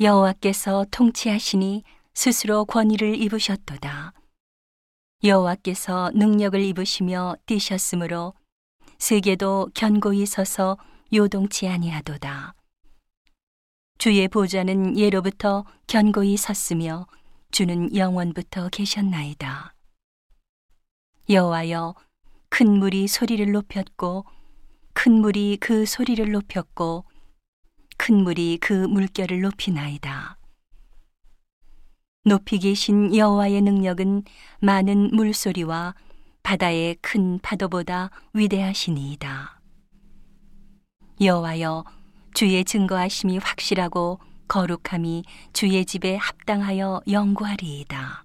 여호와께서 통치하시니 스스로 권위를 입으셨도다. 여호와께서 능력을 입으시며 뛰셨으므로 세계도 견고히 서서 요동치 아니하도다. 주의 보좌는 예로부터 견고히 섰으며 주는 영원부터 계셨나이다. 여호와여 큰 물이 소리를 높였고 큰 물이 그 소리를 높였고 큰 물이 그 물결을 높이나이다. 높이 계신 여호와의 능력은 많은 물소리와 바다의 큰 파도보다 위대하시니이다. 여호와여 주의 증거하심이 확실하고 거룩함이 주의 집에 합당하여 영구하리이다.